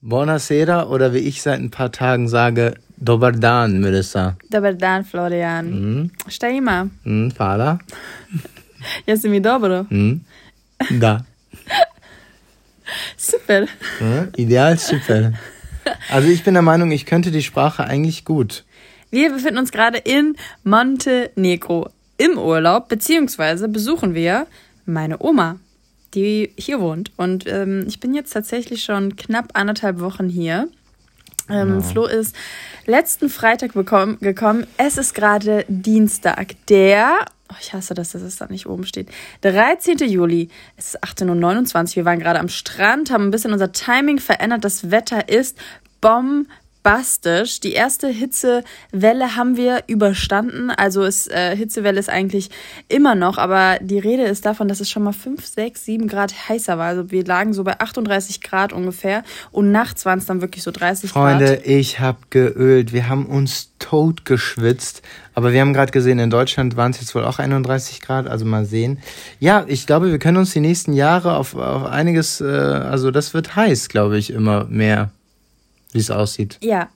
Buonasera oder wie ich seit ein paar Tagen sage, Dobar dan, Melissa. Dobar dan, Florian. Mhm. Šta ima? Mhm, hvala. Jesi mi dobro? Mhm. Da. Super. Mhm. Ideal super. Also ich bin der Meinung, ich könnte die Sprache eigentlich gut. Wir befinden uns gerade in Montenegro im Urlaub, beziehungsweise besuchen wir meine Oma, die hier wohnt. Und ähm, ich bin jetzt tatsächlich schon knapp anderthalb Wochen hier. Ähm, Flo ist letzten Freitag bekommen, gekommen. Es ist gerade Dienstag, der, oh, ich hasse das, dass es da nicht oben steht, 13. Juli. Es ist 18.29 Uhr. Wir waren gerade am Strand, haben ein bisschen unser Timing verändert. Das Wetter ist bombastisch bombastisch. Die erste Hitzewelle haben wir überstanden. Also ist, äh, Hitzewelle ist eigentlich immer noch, aber die Rede ist davon, dass es schon mal 5, 6, 7 Grad heißer war. Also wir lagen so bei 38 Grad ungefähr und nachts waren es dann wirklich so 30 Freunde, Grad. Freunde, ich habe geölt. Wir haben uns tot geschwitzt. Aber wir haben gerade gesehen, in Deutschland waren es jetzt wohl auch 31 Grad, also mal sehen. Ja, ich glaube, wir können uns die nächsten Jahre auf, auf einiges, äh, also das wird heiß, glaube ich, immer mehr wie es aussieht. Ja.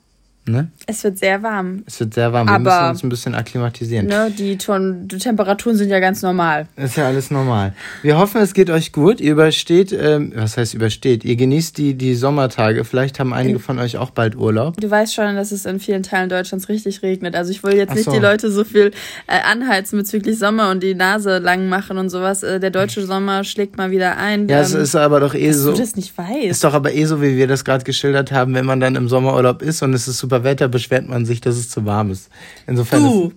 Ne? Es wird sehr warm. Es wird sehr warm. Wir Aber, müssen uns ein bisschen akklimatisieren. Ne, die, Ton die Temperaturen sind ja ganz normal. Ist ja alles normal. Wir hoffen, es geht euch gut. Ihr übersteht, ähm, was heißt übersteht? Ihr genießt die, die Sommertage. Vielleicht haben einige von euch auch bald Urlaub. Du weißt schon, dass es in vielen Teilen Deutschlands richtig regnet. Also ich will jetzt nicht so. die Leute so viel äh, anheizen bezüglich Sommer und die Nase lang machen und sowas. Äh, der deutsche Sommer schlägt mal wieder ein. Ja, ähm, es ist aber doch eh so. Du das nicht weißt. Ist doch aber eh so, wie wir das gerade geschildert haben, wenn man dann im Sommerurlaub ist und es ist super Wetter, beschwert man sich, dass es zu warm ist. Insofern du. Ist,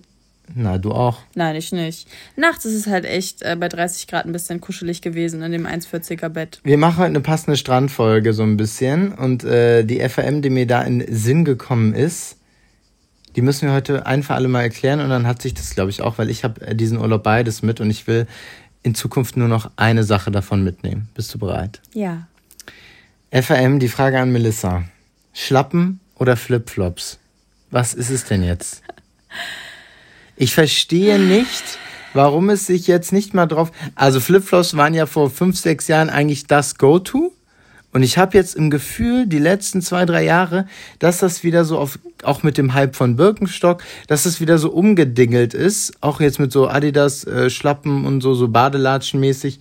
na, du auch. Nein, ich nicht. Nachts ist es halt echt äh, bei 30 Grad ein bisschen kuschelig gewesen in dem 1,40er Bett. Wir machen heute eine passende Strandfolge so ein bisschen und äh, die FAM, die mir da in Sinn gekommen ist, die müssen wir heute ein für alle mal erklären und dann hat sich das, glaube ich, auch, weil ich habe äh, diesen Urlaub beides mit und ich will in Zukunft nur noch eine Sache davon mitnehmen. Bist du bereit? Ja. FAM, die Frage an Melissa. Schlappen oder Flipflops? Was ist es denn jetzt? Ich verstehe nicht, warum es sich jetzt nicht mal drauf. Also Flipflops waren ja vor fünf, sechs Jahren eigentlich das Go-To. Und ich habe jetzt im Gefühl, die letzten zwei, drei Jahre, dass das wieder so auf, auch mit dem Hype von Birkenstock, dass es wieder so umgedingelt ist. Auch jetzt mit so Adidas äh, Schlappen und so, so Badelatschen mäßig.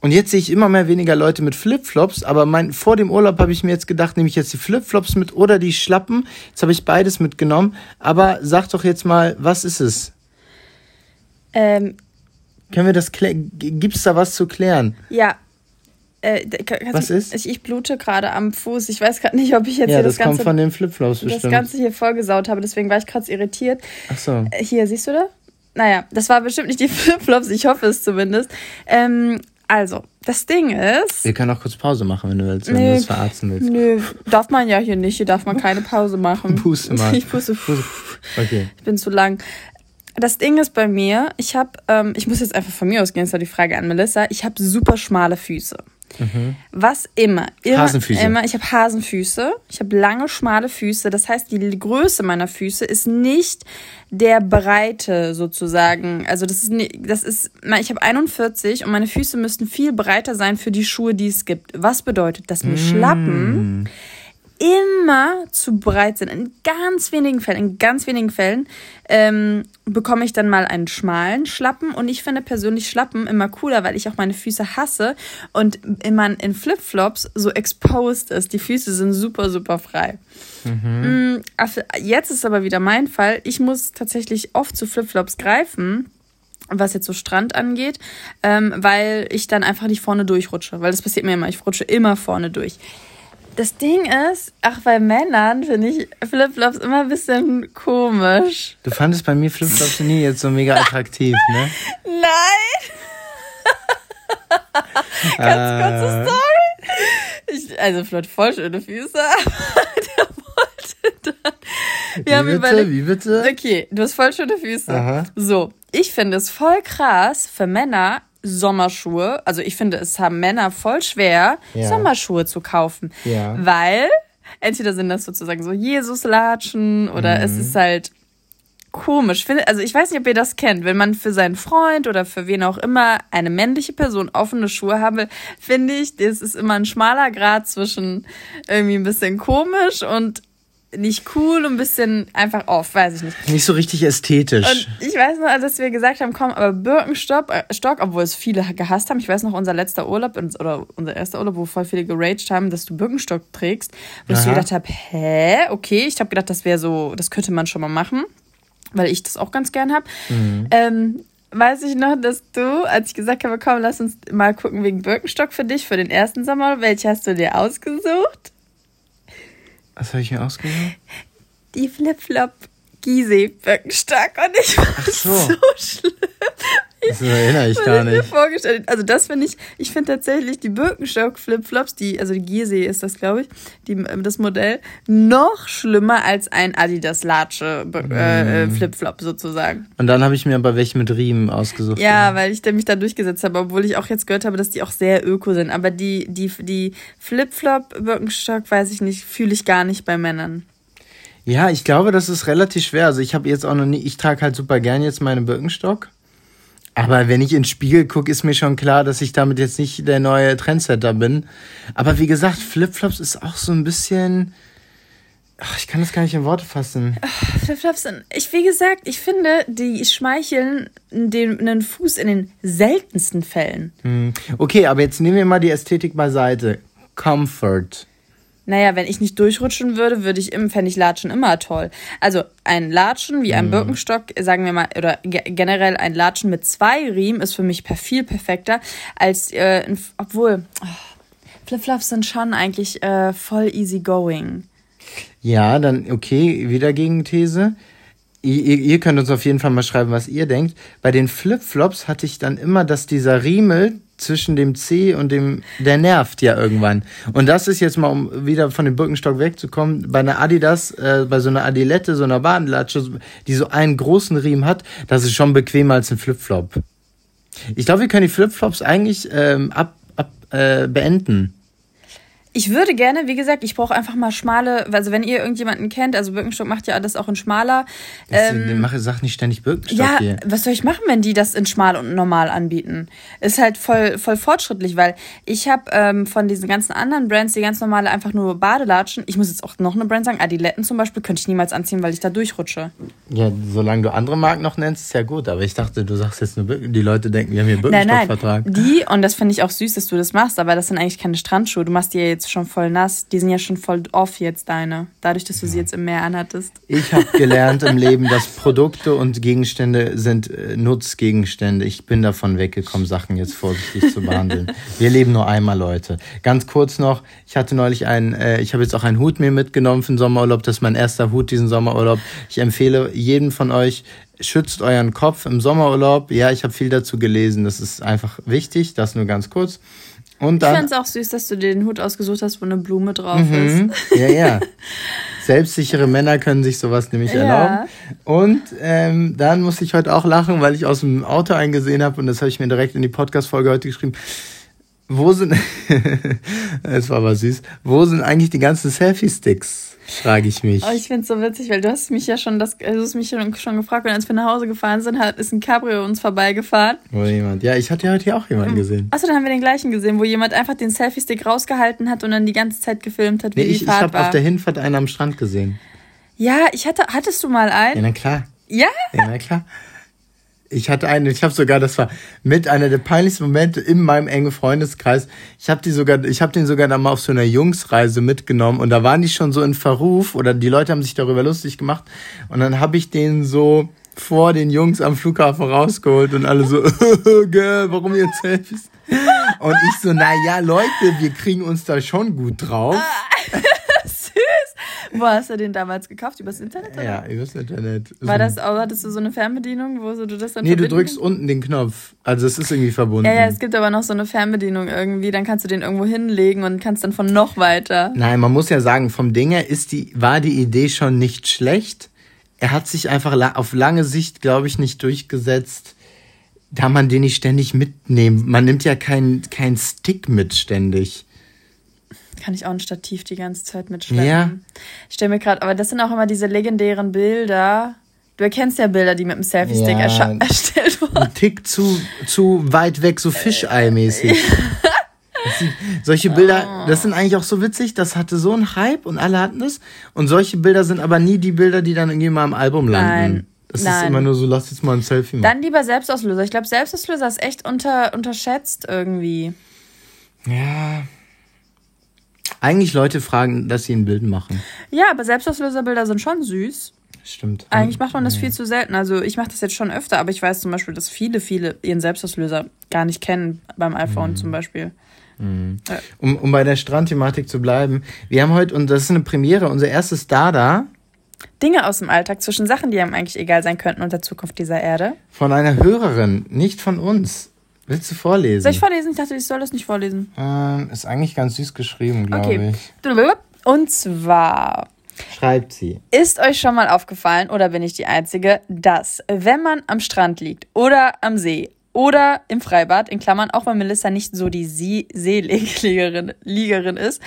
Und jetzt sehe ich immer mehr weniger Leute mit Flipflops, aber mein, vor dem Urlaub habe ich mir jetzt gedacht, nehme ich jetzt die Flipflops mit oder die Schlappen. Jetzt habe ich beides mitgenommen. Aber sag doch jetzt mal, was ist es? Ähm, Können wir das klären? Gibt es da was zu klären? Ja. Äh, was ist? Ich, ich blute gerade am Fuß. Ich weiß gerade nicht, ob ich jetzt ja, hier das, das Ganze. kommt von den Flipflops das bestimmt. Ganze hier vollgesaut habe, deswegen war ich kurz irritiert. Ach so. Äh, hier, siehst du da? Naja, das war bestimmt nicht die Flipflops, ich hoffe es zumindest. Ähm, also, das Ding ist. Wir können auch kurz Pause machen, wenn du willst, wenn nö, du das verarzen willst. Nö, darf man ja hier nicht. Hier darf man keine Pause machen. Puste mal. Ich puste. puste. Okay. Ich bin zu lang. Das Ding ist bei mir, ich habe, ähm, ich muss jetzt einfach von mir ausgehen, das war die Frage an Melissa. Ich habe super schmale Füße. Mhm. Was immer, immer, Hasenfüße. immer. Ich habe Hasenfüße. Ich habe lange, schmale Füße. Das heißt, die Größe meiner Füße ist nicht der Breite sozusagen. Also das ist, das ist, ich habe 41 und meine Füße müssten viel breiter sein für die Schuhe, die es gibt. Was bedeutet, dass mir Schlappen Mm. Immer zu breit sind. In ganz wenigen Fällen, in ganz wenigen Fällen ähm, bekomme ich dann mal einen schmalen Schlappen und ich finde persönlich Schlappen immer cooler, weil ich auch meine Füße hasse und man in Flipflops so exposed ist. Die Füße sind super, super frei. Mhm. Jetzt ist aber wieder mein Fall. Ich muss tatsächlich oft zu Flipflops greifen was jetzt so Strand angeht, ähm, weil ich dann einfach nicht vorne durchrutsche. Weil das passiert mir immer. Ich rutsche immer vorne durch. Das Ding ist, ach, bei Männern finde ich Flipflops immer ein bisschen komisch. Du fandest bei mir Flipflops nie jetzt so mega attraktiv, ne? Nein! Ganz kurze Story. Ich, also, Flott, voll schöne Füße. Der wollte dann. Wir wie haben bitte? überlegt. Wie bitte? Okay, du hast voll schöne Füße. Aha. So, ich finde es voll krass für Männer, Sommerschuhe. Also ich finde, es haben Männer voll schwer, Ja. Sommerschuhe zu kaufen. Ja. Weil entweder sind das sozusagen so Jesus-Latschen oder Mhm. es ist halt komisch. Also ich weiß nicht, ob ihr das kennt. Wenn man für seinen Freund oder für wen auch immer eine männliche Person offene Schuhe haben will, finde ich, das ist immer ein schmaler Grad zwischen irgendwie ein bisschen komisch und nicht cool und ein bisschen einfach off, weiß ich nicht. Nicht so richtig ästhetisch. Und ich weiß noch, als wir gesagt haben, komm, aber Birkenstock, äh, Stock, obwohl es viele gehasst haben. Ich weiß noch, unser letzter Urlaub oder unser erster Urlaub, wo voll viele geraged haben, dass du Birkenstock trägst, wo Aha. ich gedacht habe, hä, okay, ich habe gedacht, das wäre so, das könnte man schon mal machen, weil ich das auch ganz gern habe. Mhm. Ähm, weiß ich noch, dass du, als ich gesagt habe, komm, lass uns mal gucken wegen Birkenstock für dich, für den ersten Sommer, welche hast du dir ausgesucht? Was habe ich mir ausgesucht? Die Flipflop Gizeh Birkenstock und ich war Ach so. so schlimm. Das erinnere ich gar nicht. vorgestellt. Also das finde ich, ich finde tatsächlich die Birkenstock Flipflops, die, also die Gizeh ist das, glaube ich, die, ähm, das Modell, noch schlimmer als ein Adidas Latsche äh, mm. Flipflop sozusagen. Und dann habe ich mir aber welche mit Riemen ausgesucht. Ja, weil ich mich da durchgesetzt habe, obwohl ich auch jetzt gehört habe, dass die auch sehr öko sind. Aber die, die, die Flipflop Birkenstock, weiß ich nicht, fühle ich gar nicht bei Männern. Ja, ich glaube, das ist relativ schwer. Also ich habe jetzt auch noch nie, ich trage halt super gern jetzt meine Birkenstock. Aber wenn ich ins Spiegel gucke, ist mir schon klar, dass ich damit jetzt nicht der neue Trendsetter bin. Aber wie gesagt, Flipflops ist auch so ein bisschen. Ach, ich kann das gar nicht in Worte fassen. Flipflops sind. Ich, wie gesagt, ich finde, die schmeicheln den, einen Fuß in den seltensten Fällen. Hm. Okay, aber jetzt nehmen wir mal die Ästhetik beiseite. Comfort naja, wenn ich nicht durchrutschen würde, würde ich im, fände ich Latschen immer toll. Also ein Latschen wie ein mhm. Birkenstock, sagen wir mal, oder generell ein Latschen mit zwei Riemen ist für mich per viel perfekter als, äh, obwohl, oh, Flipflops sind schon eigentlich äh, voll easy going. Ja, dann okay, wieder Gegenthese. Ihr, ihr könnt uns auf jeden Fall mal schreiben, was ihr denkt. Bei den Flipflops hatte ich dann immer, dass dieser Riemel zwischen dem C und dem, der nervt ja irgendwann. Und das ist jetzt mal, um wieder von dem Birkenstock wegzukommen, bei einer Adidas, äh, bei so einer Adilette, so einer Badenlatsche, die so einen großen Riemen hat, das ist schon bequemer als ein Flipflop. Ich glaube, wir können die Flipflops eigentlich ähm, ab, ab äh, beenden. Ich würde gerne, wie gesagt, ich brauche einfach mal schmale, also wenn ihr irgendjemanden kennt, also Birkenstock macht ja das auch in schmaler. Ähm, mache Sag nicht ständig Birkenstock ja, hier. was soll ich machen, wenn die das in schmal und normal anbieten? Ist halt voll, voll fortschrittlich, weil ich habe ähm, von diesen ganzen anderen Brands, die ganz normale einfach nur Badelatschen, ich muss jetzt auch noch eine Brand sagen, Adiletten zum Beispiel, könnte ich niemals anziehen, weil ich da durchrutsche. Ja, solange du andere Marken noch nennst, ist ja gut, aber ich dachte, du sagst jetzt nur Birken, die Leute denken, wir haben hier Birkenstock-Vertrag. Nein, nein, die, und das finde ich auch süß, dass du das machst, aber das sind eigentlich keine Strandschuhe, du machst die ja jetzt jetzt schon voll nass. Die sind ja schon voll off jetzt deine. Dadurch, dass du ja. sie jetzt im Meer anhattest. Ich habe gelernt im Leben, dass Produkte und Gegenstände sind äh, Nutzgegenstände. Ich bin davon weggekommen, Sachen jetzt vorsichtig zu behandeln. Wir leben nur einmal, Leute. Ganz kurz noch, ich hatte neulich einen, äh, ich habe jetzt auch einen Hut mir mitgenommen für den Sommerurlaub. Das ist mein erster Hut diesen Sommerurlaub. Ich empfehle jedem von euch, schützt euren Kopf im Sommerurlaub. Ja, ich habe viel dazu gelesen. Das ist einfach wichtig. Das nur ganz kurz. Und dann, ich fand es auch süß, dass du dir den Hut ausgesucht hast, wo eine Blume drauf mhm. ist. Ja, ja. Selbstsichere Männer können sich sowas nämlich ja. erlauben. Und ähm, dann musste ich heute auch lachen, weil ich aus dem Auto eingesehen habe und das habe ich mir direkt in die Podcast-Folge heute geschrieben. Wo sind, es war aber süß, wo sind eigentlich die ganzen Selfie-Sticks? Frage ich mich. Oh, ich finde es so witzig, weil du hast mich ja schon das, du hast mich schon gefragt, und als wir nach Hause gefahren sind, hat, ist ein Cabrio uns vorbeigefahren. Wo jemand, ja, ich hatte ja heute hier auch jemanden gesehen. Achso, dann haben wir den gleichen gesehen, wo jemand einfach den Selfie-Stick rausgehalten hat und dann die ganze Zeit gefilmt hat, wie nee, die ich, Fahrt ich habe auf der Hinfahrt einen am Strand gesehen. Ja, ich hatte, hattest du mal einen? Ja, na klar. Ja? Ja, na klar. Ich hatte einen, ich habe sogar, das war mit einer der peinlichsten Momente in meinem engen Freundeskreis. Ich habe die sogar, ich habe den sogar dann mal auf so einer Jungsreise mitgenommen und da waren die schon so in Verruf oder die Leute haben sich darüber lustig gemacht und dann habe ich den so vor den Jungs am Flughafen rausgeholt und alle so, Girl, warum ihr Selfies? Und ich so, na ja, Leute, wir kriegen uns da schon gut drauf. Wo hast du den damals gekauft? Übers Internet? Oder? Ja, übers Internet. War das auch, hattest du so eine Fernbedienung, wo du das dann Nee, du drückst unten den Knopf. Also es ist irgendwie verbunden. Ja, ja, es gibt aber noch so eine Fernbedienung irgendwie, dann kannst du den irgendwo hinlegen und kannst dann von noch weiter. Nein, man muss ja sagen, vom Ding her ist die, war die Idee schon nicht schlecht. Er hat sich einfach auf lange Sicht, glaube ich, nicht durchgesetzt da man den nicht ständig mitnehmen. Man nimmt ja keinen kein Stick mit ständig kann ich auch ein Stativ die ganze Zeit mitschleppen. Ja. Ich stelle mir gerade, aber das sind auch immer diese legendären Bilder, Du erkennst ja Bilder, die mit dem Selfie-Stick Ja. erstellt wurden. Ein Tick zu, zu weit weg, so Fischei-mäßig. Das sind- Solche Bilder, das sind eigentlich auch so witzig, das hatte so einen Hype und alle hatten das. Und solche Bilder sind aber nie die Bilder, die dann irgendwie mal im Album landen. Nein, Das ist nein. immer nur so, lass jetzt mal ein Selfie machen. Dann lieber Selbstauslöser. Ich glaube, Selbstauslöser ist echt unter, unterschätzt irgendwie. ja. Eigentlich Leute fragen, dass sie ein Bild machen. Ja, aber Selbstauslöserbilder sind schon süß. Stimmt. Eigentlich macht man das viel zu selten. Also ich mache das jetzt schon öfter, aber ich weiß zum Beispiel, dass viele, viele ihren Selbstauslöser gar nicht kennen beim iPhone Mhm. zum Beispiel. Um, um bei der Strandthematik zu bleiben. Wir haben heute, und das ist eine Premiere, unser erstes Dada Dinge aus dem Alltag zwischen Sachen, die einem eigentlich egal sein könnten und der Zukunft dieser Erde. von einer Hörerin, nicht von uns. Willst du vorlesen? Soll ich vorlesen? Ich dachte, ich soll das nicht vorlesen. Ähm, ist eigentlich ganz süß geschrieben, glaube Okay. ich. Und zwar Schreibt sie. Ist euch schon mal aufgefallen, oder bin ich die Einzige, dass, wenn man am Strand liegt oder am See oder im Freibad, in Klammern, auch wenn Melissa nicht so die Sie- Seeliegerin Liegerin ist,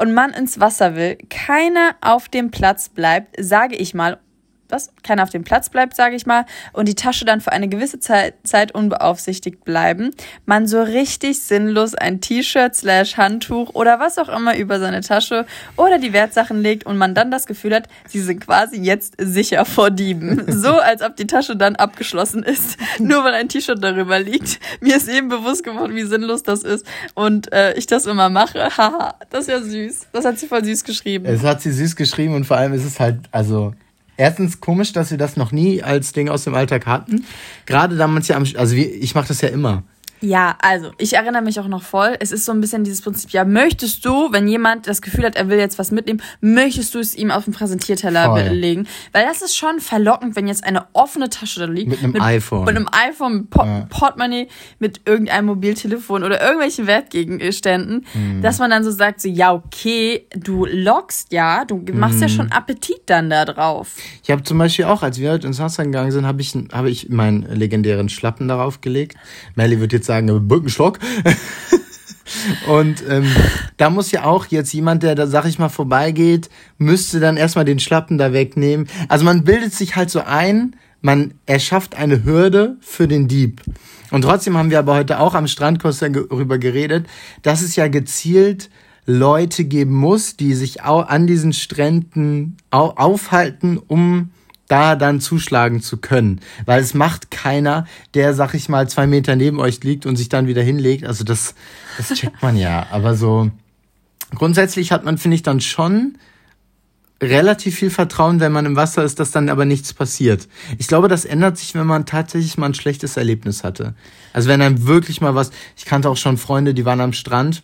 und man ins Wasser will, keiner auf dem Platz bleibt, sage ich mal, was? Keiner auf dem Platz bleibt, sage ich mal, und die Tasche dann für eine gewisse Zeit, Zeit unbeaufsichtigt bleiben, man so richtig sinnlos ein T-Shirt slash Handtuch oder was auch immer über seine Tasche oder die Wertsachen legt und man dann das Gefühl hat, sie sind quasi jetzt sicher vor Dieben. So, als ob die Tasche dann abgeschlossen ist, nur weil ein T-Shirt darüber liegt. Mir ist eben bewusst geworden, wie sinnlos das ist und äh, ich das immer mache. Haha, das ist ja süß. Das hat sie voll süß geschrieben. Es hat sie süß geschrieben und vor allem ist es halt, also, erstens komisch, dass wir das noch nie als Ding aus dem Alltag hatten. Gerade da man es ja am, also wie, ich mache das ja immer. Ja, also ich erinnere mich auch noch voll. Es ist so ein bisschen dieses Prinzip, ja, möchtest du, wenn jemand das Gefühl hat, er will jetzt was mitnehmen, möchtest du es ihm auf den Präsentierteller Voll. legen? Weil das ist schon verlockend, wenn jetzt eine offene Tasche da liegt. Mit einem iPhone. Mit einem iPhone, mit Port Portemonnaie, mit irgendeinem Mobiltelefon oder irgendwelchen Wertgegenständen, Mhm. dass man dann so sagt, so, ja, okay, du lockst ja, du machst Mhm. ja schon Appetit dann da drauf. Ich habe zum Beispiel auch, als wir heute ins Wasser gegangen sind, habe ich, habe ich meinen legendären Schlappen darauf gelegt. Melly wird jetzt sagen, Birkenstock. Und ähm, da muss ja auch jetzt jemand, der da, sag ich mal, vorbeigeht, müsste dann erstmal den Schlappen da wegnehmen. Also man bildet sich halt so ein, man erschafft eine Hürde für den Dieb. Und trotzdem haben wir aber heute auch am Strandkurs darüber geredet, dass es ja gezielt Leute geben muss, die sich au an diesen Stränden au aufhalten, um da dann zuschlagen zu können. Weil es macht keiner, der, sag ich mal, zwei Meter neben euch liegt und sich dann wieder hinlegt. Also das, das checkt man ja. Aber so grundsätzlich hat man, finde ich, dann schon relativ viel Vertrauen, wenn man im Wasser ist, dass dann aber nichts passiert. Ich glaube, das ändert sich, wenn man tatsächlich mal ein schlechtes Erlebnis hatte. Also wenn einem wirklich mal was, ich kannte auch schon Freunde, die waren am Strand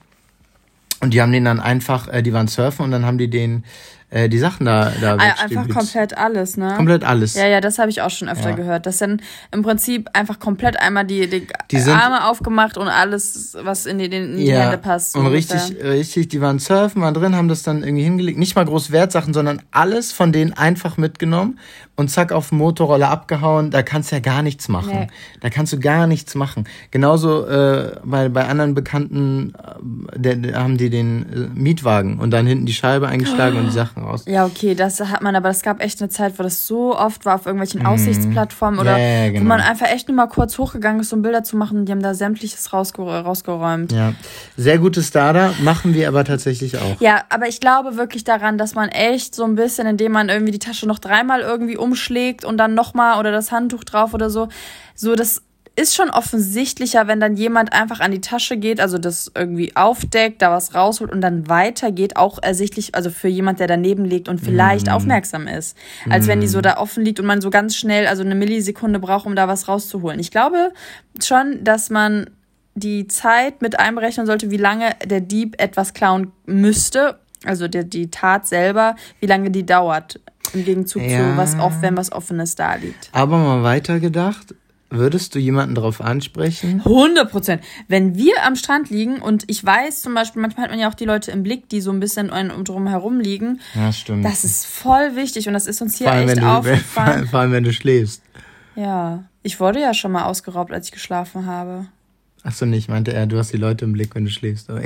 und die haben den dann einfach, äh, die waren surfen und dann haben die den äh, die Sachen da da Ah, Einfach komplett alles, ne? komplett alles. Ja, ja, das habe ich auch schon öfter Ja. gehört. Das sind im Prinzip einfach komplett einmal die, die, Die sind- Arme aufgemacht und alles, was in die, in die Hände passt. und ungefähr. richtig, richtig, die waren surfen, waren drin, haben das dann irgendwie hingelegt. Nicht mal groß Wertsachen, sondern alles von denen einfach mitgenommen und zack auf den Motorroller abgehauen. Da kannst du ja gar nichts machen. Nee. Da kannst du gar nichts machen. Genauso äh, bei, bei anderen Bekannten äh, der, der, haben die den äh, Mietwagen und dann hinten die Scheibe eingeschlagen und die Sachen raus. Ja, okay, das hat man, aber es gab echt eine Zeit, wo das so oft war auf irgendwelchen Aussichtsplattformen oder Mhm. Ja, ja, wo genau. man einfach echt nur mal kurz hochgegangen ist, um Bilder zu machen und die haben da sämtliches rausge rausgeräumt. Ja, sehr gutes Dada, machen wir aber tatsächlich auch. Ja, aber ich glaube wirklich daran, dass man echt so ein bisschen, indem man irgendwie die Tasche noch dreimal irgendwie umschlägt und dann nochmal oder das Handtuch drauf oder so, so das ist schon offensichtlicher, wenn dann jemand einfach an die Tasche geht, also das irgendwie aufdeckt, da was rausholt und dann weitergeht, auch ersichtlich, also für jemand, der daneben liegt und vielleicht aufmerksam ist, als wenn die so da offen liegt und man so ganz schnell, also eine Millisekunde braucht, um da was rauszuholen. Ich glaube schon, dass man die Zeit mit einberechnen sollte, wie lange der Dieb etwas klauen müsste, also die, die Tat selber, wie lange die dauert. Im Gegenzug Ja. zu was off, wenn was Offenes da liegt. Aber mal weitergedacht, würdest du jemanden darauf ansprechen? 100 Prozent. Wenn wir am Strand liegen und ich weiß zum Beispiel, manchmal hat man ja auch die Leute im Blick, die so ein bisschen um drum herum liegen. Ja, stimmt. Das ist voll wichtig und das ist uns hier allem, echt du, vor, aufgefallen. vor allem, wenn du schläfst. Ja, ich wurde ja schon mal ausgeraubt, als ich geschlafen habe. Ach so, nicht, meinte er, du hast die Leute im Blick, wenn du schläfst. Ja,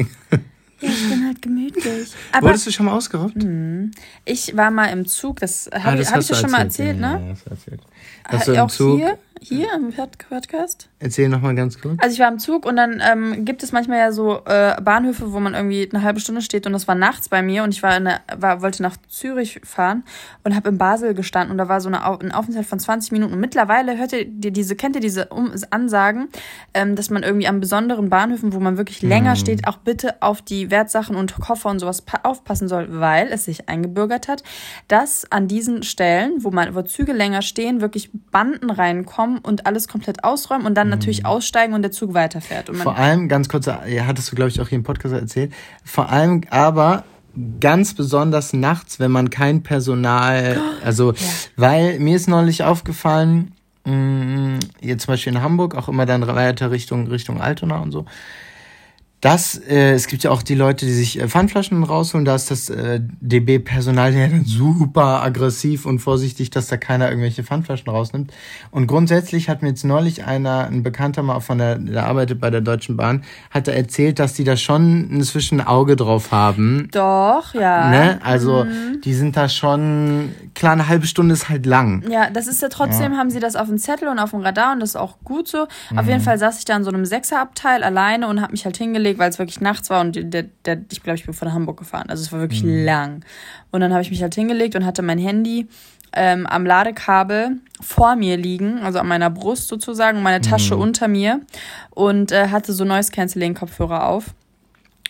ich bin halt gemütlich. Aber Wurdest du schon mal ausgeraubt? Mh, ich war mal im Zug, das habe ah, hab ich dir schon mal erzählt, ne? Ja, das erzählt. Hast du im Zug? Hier? Hier im Podcast? Erzähl nochmal ganz kurz. Also ich war im Zug und dann ähm, gibt es manchmal ja so äh, Bahnhöfe, wo man irgendwie eine halbe Stunde steht und das war nachts bei mir und ich war, in der, war wollte nach Zürich fahren und habe in Basel gestanden und da war so eine, ein Aufenthalt von 20 Minuten und mittlerweile hört ihr diese, kennt ihr diese um Ansagen, ähm, dass man irgendwie an besonderen Bahnhöfen, wo man wirklich länger mhm. steht, auch bitte auf die Wertsachen und Koffer und sowas aufpassen soll, weil es sich eingebürgert hat, dass an diesen Stellen, wo man wo Züge länger stehen, wirklich Banden reinkommen und alles komplett ausräumen und dann dann natürlich aussteigen und der Zug weiterfährt. Vor allem, ganz kurz, ja, hattest du, glaube ich, auch hier im Podcast erzählt, vor allem aber ganz besonders nachts, wenn man kein Personal, also, ja. weil mir ist neulich aufgefallen, mh, mm, jetzt zum Beispiel in Hamburg, auch immer dann weiter Richtung, Richtung Altona und so, das, äh, es gibt ja auch die Leute, die sich äh, Pfandflaschen rausholen, da ist das äh, DB-Personal ja dann super aggressiv und vorsichtig, dass da keiner irgendwelche Pfandflaschen rausnimmt. Und grundsätzlich hat mir jetzt neulich einer, ein Bekannter mal von der, der arbeitet bei der Deutschen Bahn, hat er erzählt, dass die da schon inzwischen ein Auge drauf haben. Doch, ja. Ne? Also, mhm. die sind da schon, klar, eine halbe Stunde ist halt lang. Ja, das ist ja trotzdem, ja. haben sie das auf dem Zettel und auf dem Radar und das ist auch gut so. Mhm. Auf jeden Fall saß ich da in so einem Sechserabteil alleine und habe mich halt hingelegt weil es wirklich nachts war und der, der, ich glaube, ich bin von Hamburg gefahren. Also es war wirklich mhm. lang. Und dann habe ich mich halt hingelegt und hatte mein Handy ähm, am Ladekabel vor mir liegen, also an meiner Brust sozusagen, meine Tasche mhm. unter mir und äh, hatte so Noise Cancelling Kopfhörer auf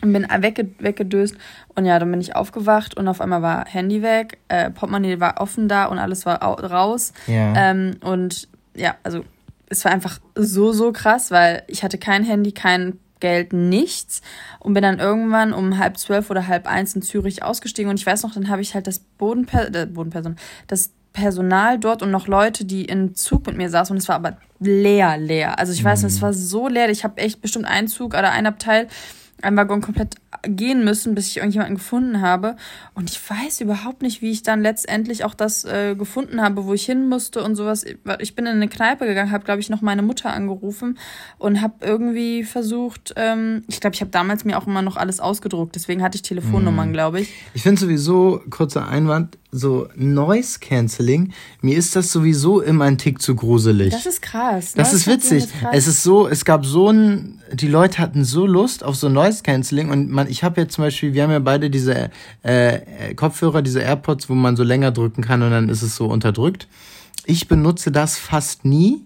und bin wegge weggedöst und ja, dann bin ich aufgewacht und auf einmal war Handy weg, äh, Portemonnaie war offen da und alles war raus ja. ähm, und ja, also es war einfach so, so krass, weil ich hatte kein Handy, kein Geld nichts und bin dann irgendwann um halb zwölf oder halb eins in Zürich ausgestiegen und ich weiß noch, dann habe ich halt das Bodenper äh, Bodenperson, das Personal dort und noch Leute, die im Zug mit mir saßen und es war aber leer, leer. Also ich weiß, mhm. es war so leer, ich habe echt bestimmt einen Zug oder ein Abteil einen Waggon komplett gehen müssen, bis ich irgendjemanden gefunden habe. Und ich weiß überhaupt nicht, wie ich dann letztendlich auch das äh, gefunden habe, wo ich hin musste und sowas. Ich bin in eine Kneipe gegangen, habe, glaube ich, noch meine Mutter angerufen und habe irgendwie versucht, ähm, ich glaube, ich habe damals mir auch immer noch alles ausgedruckt, deswegen hatte ich Telefonnummern, mhm. glaube ich. Ich finde sowieso, kurzer Einwand, so Noise Cancelling, mir ist das sowieso immer ein Tick zu gruselig. Das ist krass. Das ist witzig. Ist es ist so, es gab so ein, die Leute hatten so Lust auf so Noise Cancelling und man, ich habe jetzt zum Beispiel, wir haben ja beide diese äh, Kopfhörer, diese AirPods, wo man so länger drücken kann und dann ist es so unterdrückt. Ich benutze das fast nie.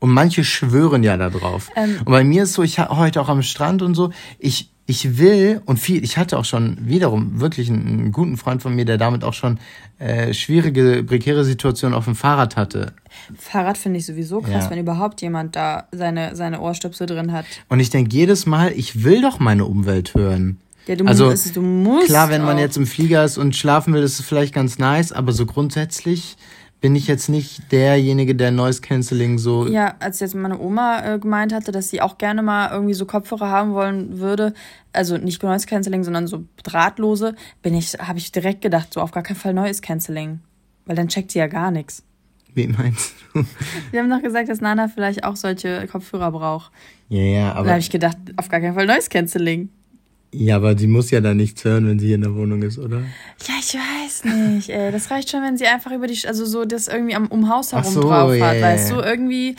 Und manche schwören ja da drauf. Ähm, und bei mir ist so, ich heute auch am Strand und so, ich ich will und viel, ich hatte auch schon wiederum wirklich einen, einen guten Freund von mir, der damit auch schon äh, schwierige, prekäre Situationen auf dem Fahrrad hatte. Fahrrad finde ich sowieso krass, ja. wenn überhaupt jemand da seine, seine Ohrstöpsel drin hat. Und ich denke jedes Mal, ich will doch meine Umwelt hören. Ja, du also, musst, du musst. Klar, wenn man jetzt im Flieger ist und schlafen will, ist es vielleicht ganz nice, aber so grundsätzlich bin ich jetzt nicht derjenige, der Noise Cancelling so. Ja, als jetzt meine Oma äh, gemeint hatte, dass sie auch gerne mal irgendwie so Kopfhörer haben wollen würde, also nicht Noise Cancelling, sondern so drahtlose, bin ich, habe ich direkt gedacht, so auf gar keinen Fall Noise Cancelling, weil dann checkt sie ja gar nichts. Wie meinst du? Wir haben doch gesagt, dass Nana vielleicht auch solche Kopfhörer braucht. Ja, ja, aber. Da habe ich gedacht, auf gar keinen Fall Noise Cancelling. Ja, aber sie muss ja da nichts hören, wenn sie hier in der Wohnung ist, oder? Ja, ich weiß nicht. Ey. Das reicht schon, wenn sie einfach über die, also so das irgendwie am um Haus herum so, drauf yeah, hat, weißt du, irgendwie.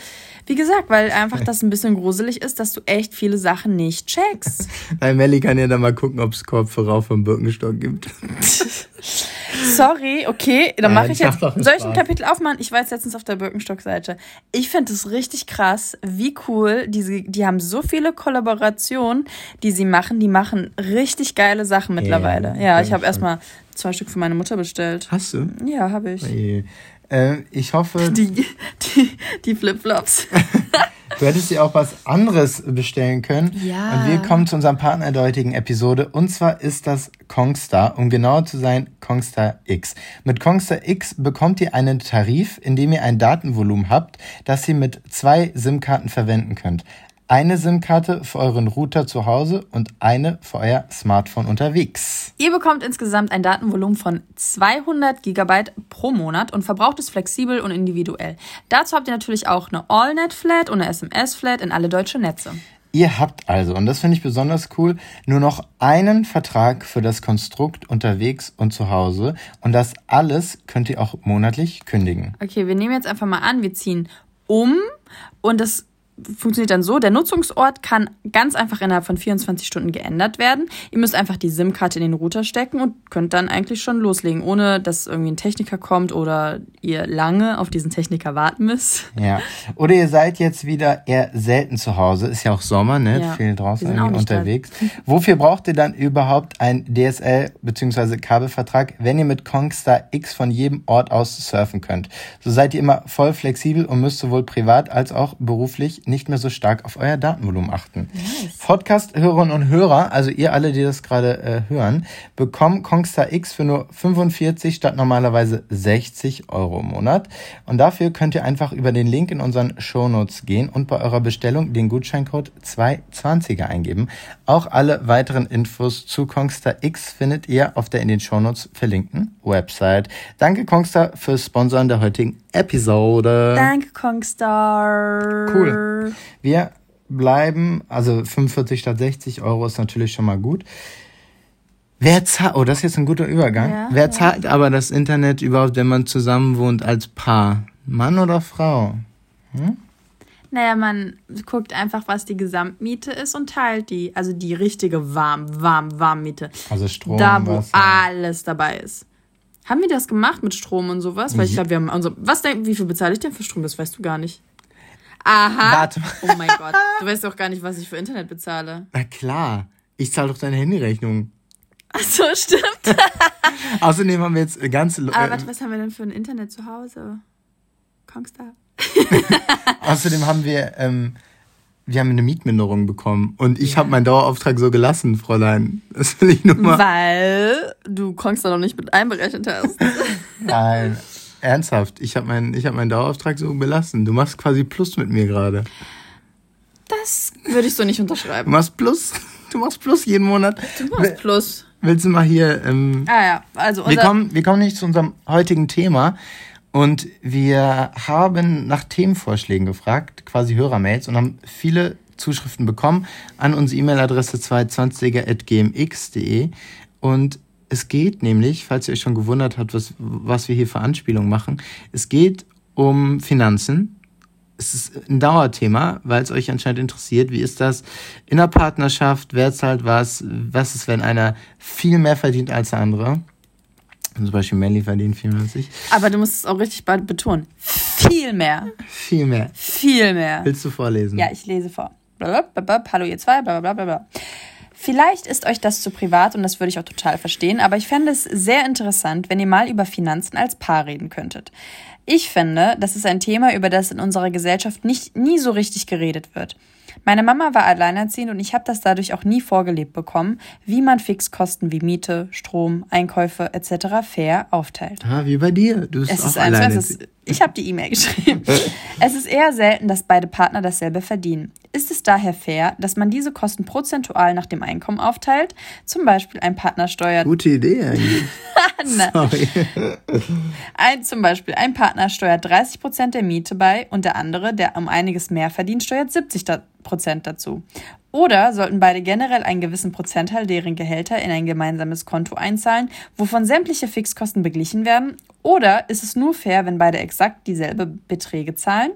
Wie gesagt, weil einfach das ein bisschen gruselig ist, dass du echt viele Sachen nicht checkst. Nein, Melly kann ja dann mal gucken, ob es Kopfhörer vom Birkenstock gibt. Sorry, okay, dann mache ich jetzt. Soll ich ein Kapitel aufmachen? Ich war jetzt letztens auf der Birkenstock-Seite. Ich finde es richtig krass, wie cool. Die, die haben so viele Kollaborationen, die sie machen. Die machen richtig geile Sachen mittlerweile. Yeah, ja, ich habe erstmal zwei Stück für meine Mutter bestellt. Hast du? Ja, habe ich. Hey. Äh, ich hoffe. Die, die, die Flipflops. du hättest dir auch was anderes bestellen können. Ja. Und wir kommen zu unserem Partner der heutigen Episode. Und zwar ist das Kongstar, um genauer zu sein, Kongstar X. Mit Kongstar X bekommt ihr einen Tarif, in dem ihr ein Datenvolumen habt, das ihr mit zwei SIM-Karten verwenden könnt eine SIM-Karte für euren Router zu Hause und eine für euer Smartphone unterwegs. Ihr bekommt insgesamt ein Datenvolumen von 200 GB pro Monat und verbraucht es flexibel und individuell. Dazu habt ihr natürlich auch eine AllNet-Flat und eine SMS-Flat in alle deutsche Netze. Ihr habt also, und das finde ich besonders cool, nur noch einen Vertrag für das Konstrukt unterwegs und zu Hause. Und das alles könnt ihr auch monatlich kündigen. Okay, wir nehmen jetzt einfach mal an, wir ziehen um und das funktioniert dann so, der Nutzungsort kann ganz einfach innerhalb von 24 Stunden geändert werden. Ihr müsst einfach die SIM-Karte in den Router stecken und könnt dann eigentlich schon loslegen, ohne dass irgendwie ein Techniker kommt oder ihr lange auf diesen Techniker warten müsst. Ja. Oder ihr seid jetzt wieder eher selten zu Hause. Ist ja auch Sommer, ne? Ja. Viel draußen irgendwie unterwegs. Wofür braucht ihr dann überhaupt ein DSL bzw. Kabelvertrag, wenn ihr mit Kongstar X von jedem Ort aus surfen könnt? So seid ihr immer voll flexibel und müsst sowohl privat als auch beruflich nicht mehr so stark auf euer Datenvolumen achten. Podcast-Hörerinnen und Hörer, also ihr alle, die das gerade äh, hören, bekommen Kongstar X für nur 45 statt normalerweise 60 Euro im Monat. Und dafür könnt ihr einfach über den Link in unseren Shownotes gehen und bei eurer Bestellung den Gutscheincode 220er eingeben. Auch alle weiteren Infos zu Kongstar X findet ihr auf der in den Shownotes verlinkten Website. Danke Kongstar fürs Sponsoren der heutigen Episode. Danke, Kongstar. Cool. Wir bleiben, also 45 statt 60 Euro ist natürlich schon mal gut. Wer zahlt, oh, das ist jetzt ein guter Übergang. Ja, Wer ja. zahlt aber das Internet überhaupt, wenn man zusammen wohnt als Paar? Mann oder Frau? Naja, man guckt einfach, was die Gesamtmiete ist und teilt die. Also die richtige warm, warm, warm Miete. Also Strom, Da, wo Wasser. alles dabei ist. Haben wir das gemacht mit Strom und sowas? Weil ich glaube, wir haben unser. Was denk, wie viel bezahle ich denn für Strom? Das weißt du gar nicht. Aha. Warte mal. Oh mein Gott. Du weißt doch gar nicht, was ich für Internet bezahle. Na klar. Ich zahle doch deine Handyrechnung. Ach so, stimmt. Außerdem haben wir jetzt ganz, Aber äh, warte, was haben wir denn für ein Internet zu Hause? Kongstar. außerdem haben wir, ähm, wir haben eine Mietminderung bekommen und ich habe meinen Dauerauftrag so gelassen, Fräulein. Das will ich nur mal. Weil du Kongstar noch nicht mit einberechnet hast. Nein, ernsthaft. Ich habe meinen, ich habe meinen Dauerauftrag so belassen. Du machst quasi Plus mit mir gerade. Das würde ich so nicht Du unterschreiben. machst Plus. Du machst Plus jeden Monat. Du machst Plus. Willst du mal hier? Ähm, Ah ja, also wir kommen, wir kommen nicht zu unserem heutigen Thema und wir haben nach Themenvorschlägen gefragt, quasi Hörermails und haben viele Zuschriften bekommen an unsere E-Mail-Adresse 220er.gmx.de und es geht nämlich, falls ihr euch schon gewundert habt, was, was wir hier für Anspielungen machen, es geht um Finanzen. Es ist ein Dauerthema, weil es euch anscheinend interessiert. Wie ist das in der Partnerschaft? Wer zahlt was? Was ist, wenn einer viel mehr verdient als der andere? Zum Beispiel Melly verdient viel mehr als ich. aber du musst es auch richtig bald betonen. Viel mehr. Viel mehr. Viel mehr. Willst du vorlesen? Ja, ich lese vor. Blablabla, Hallo ihr zwei, bla bla bla bla. Vielleicht ist euch das zu privat und das würde ich auch total verstehen, aber ich fände es sehr interessant, wenn ihr mal über Finanzen als Paar reden könntet. Ich finde, das ist ein Thema, über das in unserer Gesellschaft nicht, nie so richtig geredet wird. Meine Mama war alleinerziehend und ich habe das dadurch auch nie vorgelebt bekommen, wie man Fixkosten wie Miete, Strom, Einkäufe etc. fair aufteilt. Ah, wie bei dir. Du bist Es auch ist alleine. es ist, ich habe die E-Mail geschrieben. es ist eher selten, dass beide Partner dasselbe verdienen. Ist es daher fair, dass man diese Kosten prozentual nach dem Einkommen aufteilt? Zum Beispiel ein Partner steuert Gute Idee eigentlich. Sorry. ein, zum Beispiel ein Partner steuert 30 Prozent der Miete bei und der andere, der um einiges mehr verdient, steuert 70 da- Prozent dazu. Oder sollten beide generell einen gewissen Prozentteil deren Gehälter in ein gemeinsames Konto einzahlen, wovon sämtliche Fixkosten beglichen werden? Oder ist es nur fair, wenn beide exakt dieselbe Beträge zahlen?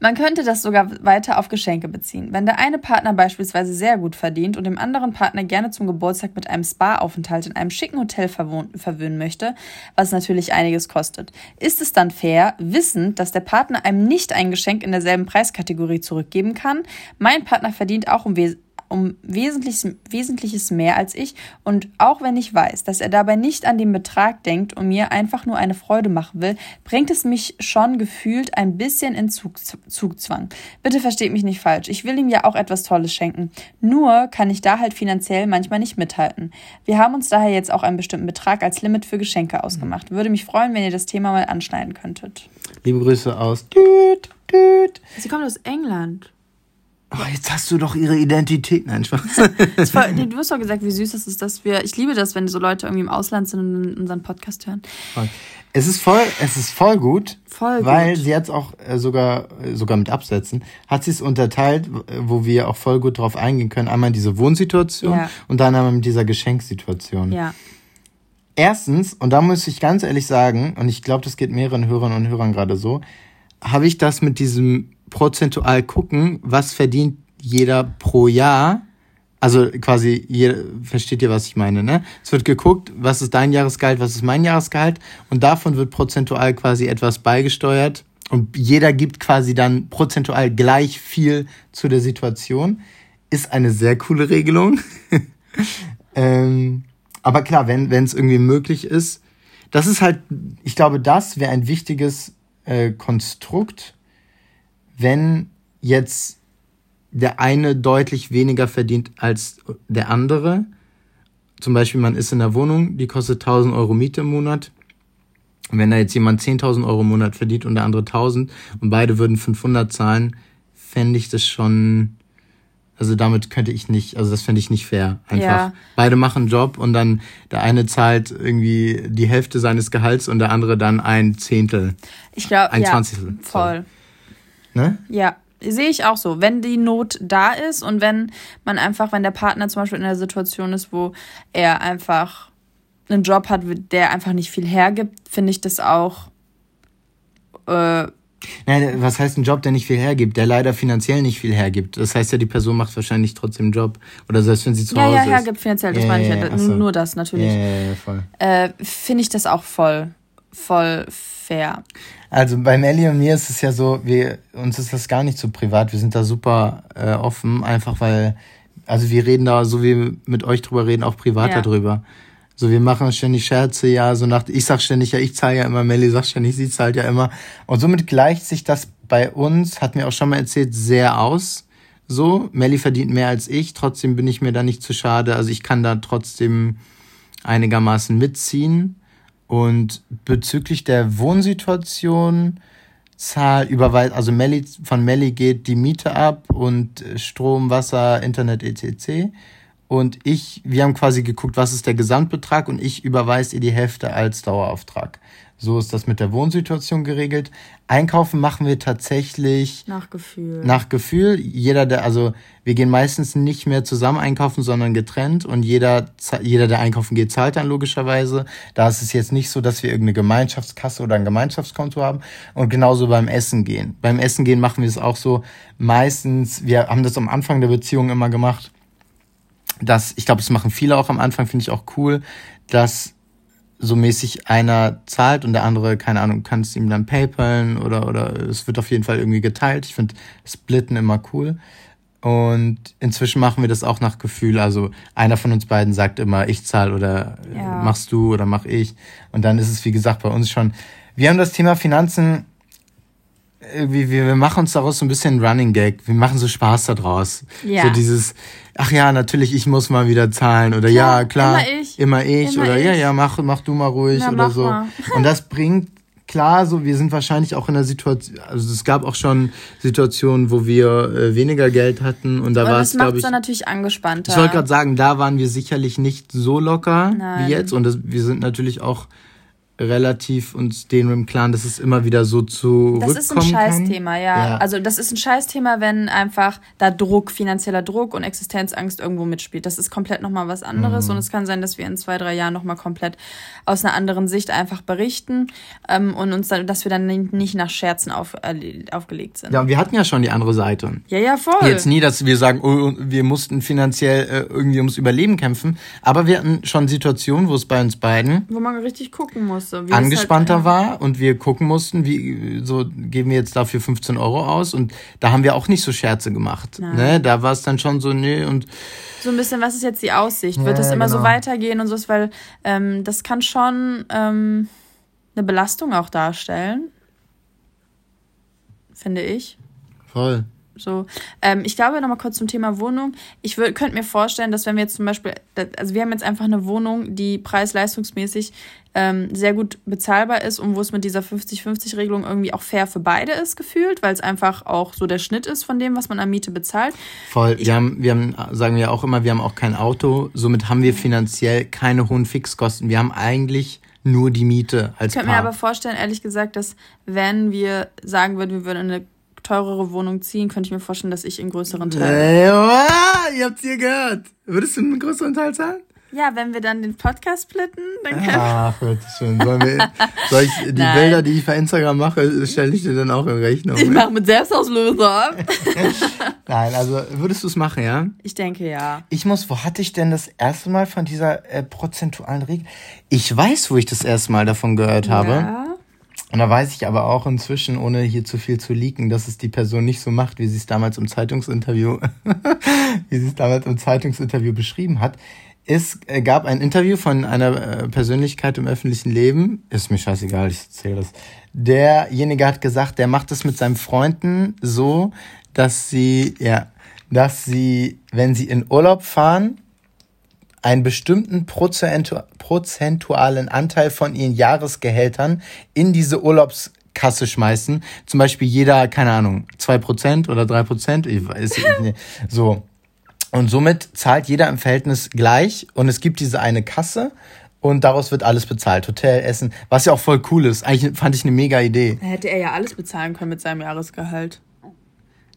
Man könnte das sogar weiter auf Geschenke beziehen. Wenn der eine Partner beispielsweise sehr gut verdient und dem anderen Partner gerne zum Geburtstag mit einem Spa-Aufenthalt in einem schicken Hotel verwöhnen möchte, was natürlich einiges kostet, ist es dann fair, wissend, dass der Partner einem nicht ein Geschenk in derselben Preiskategorie zurückgeben kann? Mein Partner verdient auch um Wes um Wesentliches, Wesentliches mehr als ich und auch wenn ich weiß, dass er dabei nicht an den Betrag denkt und mir einfach nur eine Freude machen will, bringt es mich schon gefühlt ein bisschen in Zug, Zugzwang. Bitte versteht mich nicht falsch, ich will ihm ja auch etwas Tolles schenken. Nur kann ich da halt finanziell manchmal nicht mithalten. Wir haben uns daher jetzt auch einen bestimmten Betrag als Limit für Geschenke ausgemacht. Würde mich freuen, wenn ihr das Thema mal anschneiden könntet. Liebe Grüße aus. Düt, düt. Sie kommt aus England. Oh, jetzt hast du doch ihre Identität. Nein, Spaß. nee, du hast doch gesagt, wie süß es ist, dass wir. Ich liebe das, wenn so Leute irgendwie im Ausland sind und unseren Podcast hören. Es ist voll, es ist voll gut. Voll weil gut. sie jetzt auch äh, sogar, äh, sogar mit Absätzen, hat sie es unterteilt, wo wir auch voll gut drauf eingehen können. Einmal diese Wohnsituation Ja. und dann einmal mit dieser Geschenksituation. Ja. Erstens, und da muss ich ganz ehrlich sagen, und ich glaube, das geht mehreren Hörern und Hörern gerade so, habe ich das mit diesem prozentual gucken, was verdient jeder pro Jahr. Also quasi, jeder, versteht ihr, was ich meine, ne? Es wird geguckt, was ist dein Jahresgehalt, was ist mein Jahresgehalt und davon wird prozentual quasi etwas beigesteuert und jeder gibt quasi dann prozentual gleich viel zu der Situation. Ist eine sehr coole Regelung. ähm, aber klar, wenn es irgendwie möglich ist, das ist halt, ich glaube, das wäre ein wichtiges äh, Konstrukt, wenn jetzt der eine deutlich weniger verdient als der andere. Zum Beispiel, man ist in einer Wohnung, die kostet 1000 Euro Miete im Monat. Und wenn da jetzt jemand 10.000 Euro im Monat verdient und der andere 1000 und beide würden 500 zahlen, fände ich das schon, also damit könnte ich nicht, also das fände ich nicht fair. Einfach. Ja. Beide machen einen Job und dann der eine zahlt irgendwie die Hälfte seines Gehalts und der andere dann ein Zehntel. Ich glaube, Ein ja, Zwanzigstel, voll. Ne? Ja, sehe ich auch so. Wenn die Not da ist und wenn man einfach, wenn der Partner zum Beispiel in einer Situation ist, wo er einfach einen Job hat, der einfach nicht viel hergibt, finde ich das auch. Äh, Nein, was heißt ein Job, der nicht viel hergibt, der leider finanziell nicht viel hergibt? Das heißt ja, die Person macht wahrscheinlich trotzdem einen Job. Oder selbst wenn sie zu ja, Hause ja, ist. hergibt finanziell, das Ja, meine ich ja, ja. ja, so. Nur das natürlich. Ja, ja, ja, voll. Äh, finde ich das auch voll, voll fair. Also bei Melly und mir ist es ja so, wir, uns ist das gar nicht so privat. Wir sind da super äh, offen, einfach weil, also wir reden da, so wie wir mit euch drüber reden, auch privat Ja. darüber. So, wir machen ständig Scherze, ja, so nach, ich sag ständig, ja, ich zahle ja immer, Melly sagt ständig, sie zahlt ja immer. Und somit gleicht sich das bei uns, hat mir auch schon mal erzählt, sehr aus. So, Melly verdient mehr als ich, trotzdem bin ich mir da nicht zu schade. Also ich kann da trotzdem einigermaßen mitziehen. Und bezüglich der Wohnsituation, Zahl überweist, also Melli, von Melli geht die Miete ab und äh, Strom, Wasser, Internet etc. Und ich, wir haben quasi geguckt, was ist der Gesamtbetrag und ich überweise ihr die Hälfte als Dauerauftrag. So ist das mit der Wohnsituation geregelt. Einkaufen machen wir tatsächlich Nach Gefühl. nach Gefühl. Jeder, der, also wir gehen meistens nicht mehr zusammen einkaufen, sondern getrennt und jeder, jeder, der einkaufen geht, zahlt dann logischerweise. Da ist es jetzt nicht so, dass wir irgendeine Gemeinschaftskasse oder ein Gemeinschaftskonto haben. Und genauso beim Essen gehen. Beim Essen gehen machen wir es auch so. Meistens, wir haben das am Anfang der Beziehung immer gemacht, dass, ich glaube, das machen viele auch am Anfang, finde ich auch cool, dass so mäßig einer zahlt und der andere, keine Ahnung, kann es ihm dann paypalen oder, oder es wird auf jeden Fall irgendwie geteilt. Ich finde Splitten immer cool. Und inzwischen machen wir das auch nach Gefühl. Also einer von uns beiden sagt immer, ich zahle oder Ja. machst du oder mach ich. Und dann ist es, wie gesagt, bei uns schon. Wir haben das Thema Finanzen, wir, wir wir machen uns daraus so ein bisschen Running Gag. Wir machen so Spaß daraus. Ja. So dieses, ach ja, natürlich, ich muss mal wieder zahlen. Oder ja, klar, immer ich. immer ich. Immer oder ja, ich. ja, mach, mach du mal ruhig Ja, oder so. mal. Und das bringt, klar, so, wir sind wahrscheinlich auch in der Situation, also es gab auch schon Situationen, wo wir äh, weniger Geld hatten und da war das es, macht glaube es ich, dann natürlich angespannter. ich wollte gerade sagen, da waren wir sicherlich nicht so locker Nein. wie jetzt und das, wir sind natürlich auch relativ uns denen im Klaren, dass es immer wieder so zu Das ist ein Scheißthema, ja. Ja. Also das ist ein Scheißthema, wenn einfach da Druck, finanzieller Druck und Existenzangst irgendwo mitspielt. Das ist komplett nochmal was anderes Mhm. und es kann sein, dass wir in zwei, drei Jahren nochmal komplett aus einer anderen Sicht einfach berichten ähm, und uns dann, dass wir dann nicht nach Scherzen auf, äh, aufgelegt sind. Ja, und wir hatten ja schon die andere Seite. ja, ja, voll. Jetzt nie, dass wir sagen, oh, wir mussten finanziell äh, irgendwie ums Überleben kämpfen, aber wir hatten schon Situationen, wo es bei uns beiden Wo man richtig gucken musste. wie es angespannter halt, war und wir gucken mussten, wie so geben wir jetzt dafür 15 Euro aus und da haben wir auch nicht so Scherze gemacht. Nein. Ne? Da war es dann schon so, nee und so ein bisschen, was ist jetzt die Aussicht? Wird Ja, das immer so genau. weitergehen und so, weil ähm, das kann schon ähm, eine Belastung auch darstellen, finde ich. voll. So, ähm, ich glaube nochmal kurz zum Thema Wohnung. Ich könnte mir vorstellen, dass wenn wir jetzt zum Beispiel, also wir haben jetzt einfach eine Wohnung, die preis-leistungsmäßig ähm, sehr gut bezahlbar ist und wo es mit dieser 50-50-Regelung irgendwie auch fair für beide ist gefühlt, weil es einfach auch so der Schnitt ist von dem, was man an Miete bezahlt. Voll. Ich, wir haben, wir haben, sagen wir auch immer, wir haben auch kein Auto, somit haben wir finanziell keine hohen Fixkosten. Wir haben eigentlich nur die Miete als Ich könnte mir aber vorstellen, ehrlich gesagt, dass wenn wir sagen würden, wir würden eine teurere Wohnung ziehen, könnte ich mir vorstellen, dass ich einen größeren Teil. Hey, oh, ihr habt's hier gehört. Würdest du einen größeren Teil zahlen? Ja, wenn wir dann den Podcast splitten, dann können Ach, hört schön. Sollen wir, soll ich die Nein. Bilder, die ich für Instagram mache, stelle ich dir dann auch in Rechnung? Ich mache mit Selbstauslöser. Nein, also würdest du es machen, ja? Ich denke ja. Ich muss, wo hatte ich denn das erste Mal von dieser äh, prozentualen Regel? Ich weiß, wo ich das erste Mal davon gehört habe. Und da weiß ich aber auch inzwischen, ohne hier zu viel zu leaken, dass es die Person nicht so macht, wie sie es damals im Zeitungsinterview, wie sie es damals im Zeitungsinterview beschrieben hat. Es gab ein Interview von einer äh, Persönlichkeit im öffentlichen Leben. Ist mir scheißegal, ich erzähle das. Derjenige hat gesagt, der macht es mit seinen Freunden so, dass sie, ja, dass sie, wenn sie in Urlaub fahren, einen bestimmten prozentualen Anteil von ihren Jahresgehältern in diese Urlaubskasse schmeißen. Zum Beispiel jeder, keine Ahnung, zwei Prozent oder drei Prozent. So. Und somit zahlt jeder im Verhältnis gleich und es gibt diese eine Kasse und daraus wird alles bezahlt. Hotel, Essen, was ja auch voll cool ist. Eigentlich fand ich eine mega Idee. Da hätte er ja alles bezahlen können mit seinem Jahresgehalt.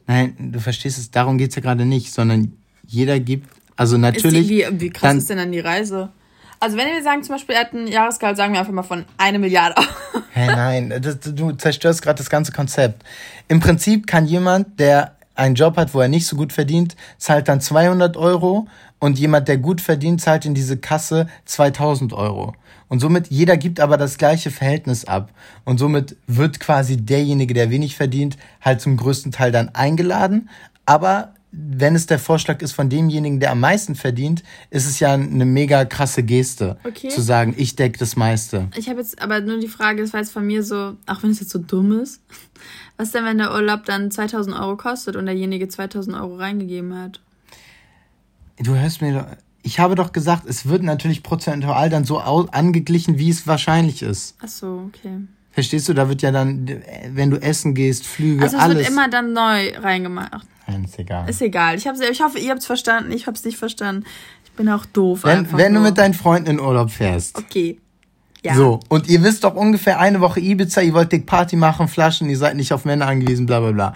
Nein, du verstehst es, darum geht's ja gerade nicht, sondern jeder gibt also natürlich. Die, wie, wie krass dann, ist denn dann die Reise? Also wenn wir sagen zum Beispiel, er hat ein Jahresgehalt, sagen wir einfach mal von eine Milliarde. Hä, nein, das, du zerstörst gerade das ganze Konzept. Im Prinzip kann jemand, der einen Job hat, wo er nicht so gut verdient, zahlt dann 200 Euro und jemand, der gut verdient, zahlt in diese Kasse 2000 Euro. Und somit, jeder gibt aber das gleiche Verhältnis ab. Und somit wird quasi derjenige, der wenig verdient, halt zum größten Teil dann eingeladen. Aber wenn es der Vorschlag ist von demjenigen, der am meisten verdient, ist es ja eine mega krasse Geste, okay. zu sagen, ich decke das meiste. Ich habe jetzt aber nur die Frage, das war jetzt von mir so, auch wenn es jetzt so dumm ist, was denn, wenn der Urlaub dann 2000 Euro kostet und derjenige 2000 Euro reingegeben hat? Du hörst mir doch, ich habe doch gesagt, es wird natürlich prozentual dann so angeglichen, wie es wahrscheinlich ist. Ach so, okay. Verstehst du, da wird ja dann, wenn du essen gehst, Flüge, also es alles. wird immer dann neu reingemacht. Nein, ist egal. Ist egal. Ich, hab's, ich hoffe, ihr habt es verstanden. Ich habe es nicht verstanden. Ich bin auch doof. Wenn, wenn du mit deinen Freunden in Urlaub fährst. Okay. Ja. So, und ihr wisst doch ungefähr eine Woche Ibiza, ihr wollt dick Party machen, Flaschen, ihr seid nicht auf Männer angewiesen, bla bla bla.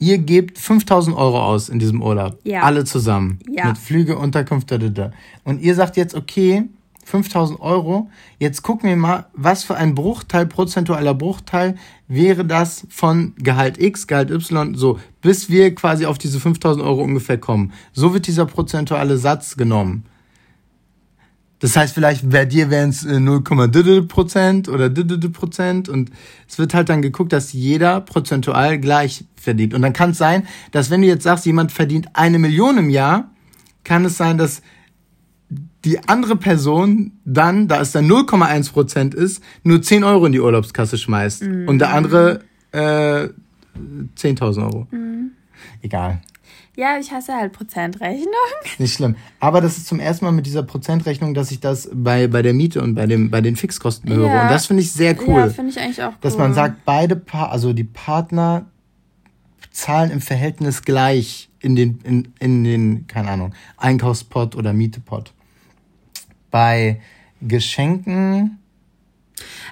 Ihr gebt 5000 Euro aus in diesem Urlaub. Ja. Alle zusammen. Ja. Mit Flüge, Unterkunft, da, da, da. Und ihr sagt jetzt, okay, 5000 Euro. Jetzt gucken wir mal, was für ein Bruchteil, prozentualer Bruchteil wäre das von Gehalt X, Gehalt Y, so, bis wir quasi auf diese 5000 Euro ungefähr kommen. So wird dieser prozentuale Satz genommen. Das heißt, vielleicht bei dir wären es 0,3 Prozent oder Prozent und es wird halt dann geguckt, dass jeder prozentual gleich verdient. Und dann kann es sein, dass wenn du jetzt sagst, jemand verdient eine Million im Jahr, kann es sein, dass die andere Person dann, da es dann 0,1 Prozent ist, nur 10 Euro in die Urlaubskasse schmeißt mhm. und der andere äh, 10.000 Euro. Mhm. Egal. Ja, ich hasse halt Prozentrechnung. Nicht schlimm. Aber das ist zum ersten Mal mit dieser Prozentrechnung, dass ich das bei, bei der Miete und bei, dem, bei den Fixkosten höre. Ja. Und das finde ich sehr cool. Ja, finde ich eigentlich auch cool. Dass man sagt, beide Paar, also die Partner zahlen im Verhältnis gleich in den, in, in den, keine Ahnung, Einkaufspot oder Mietepot. Bei Geschenken.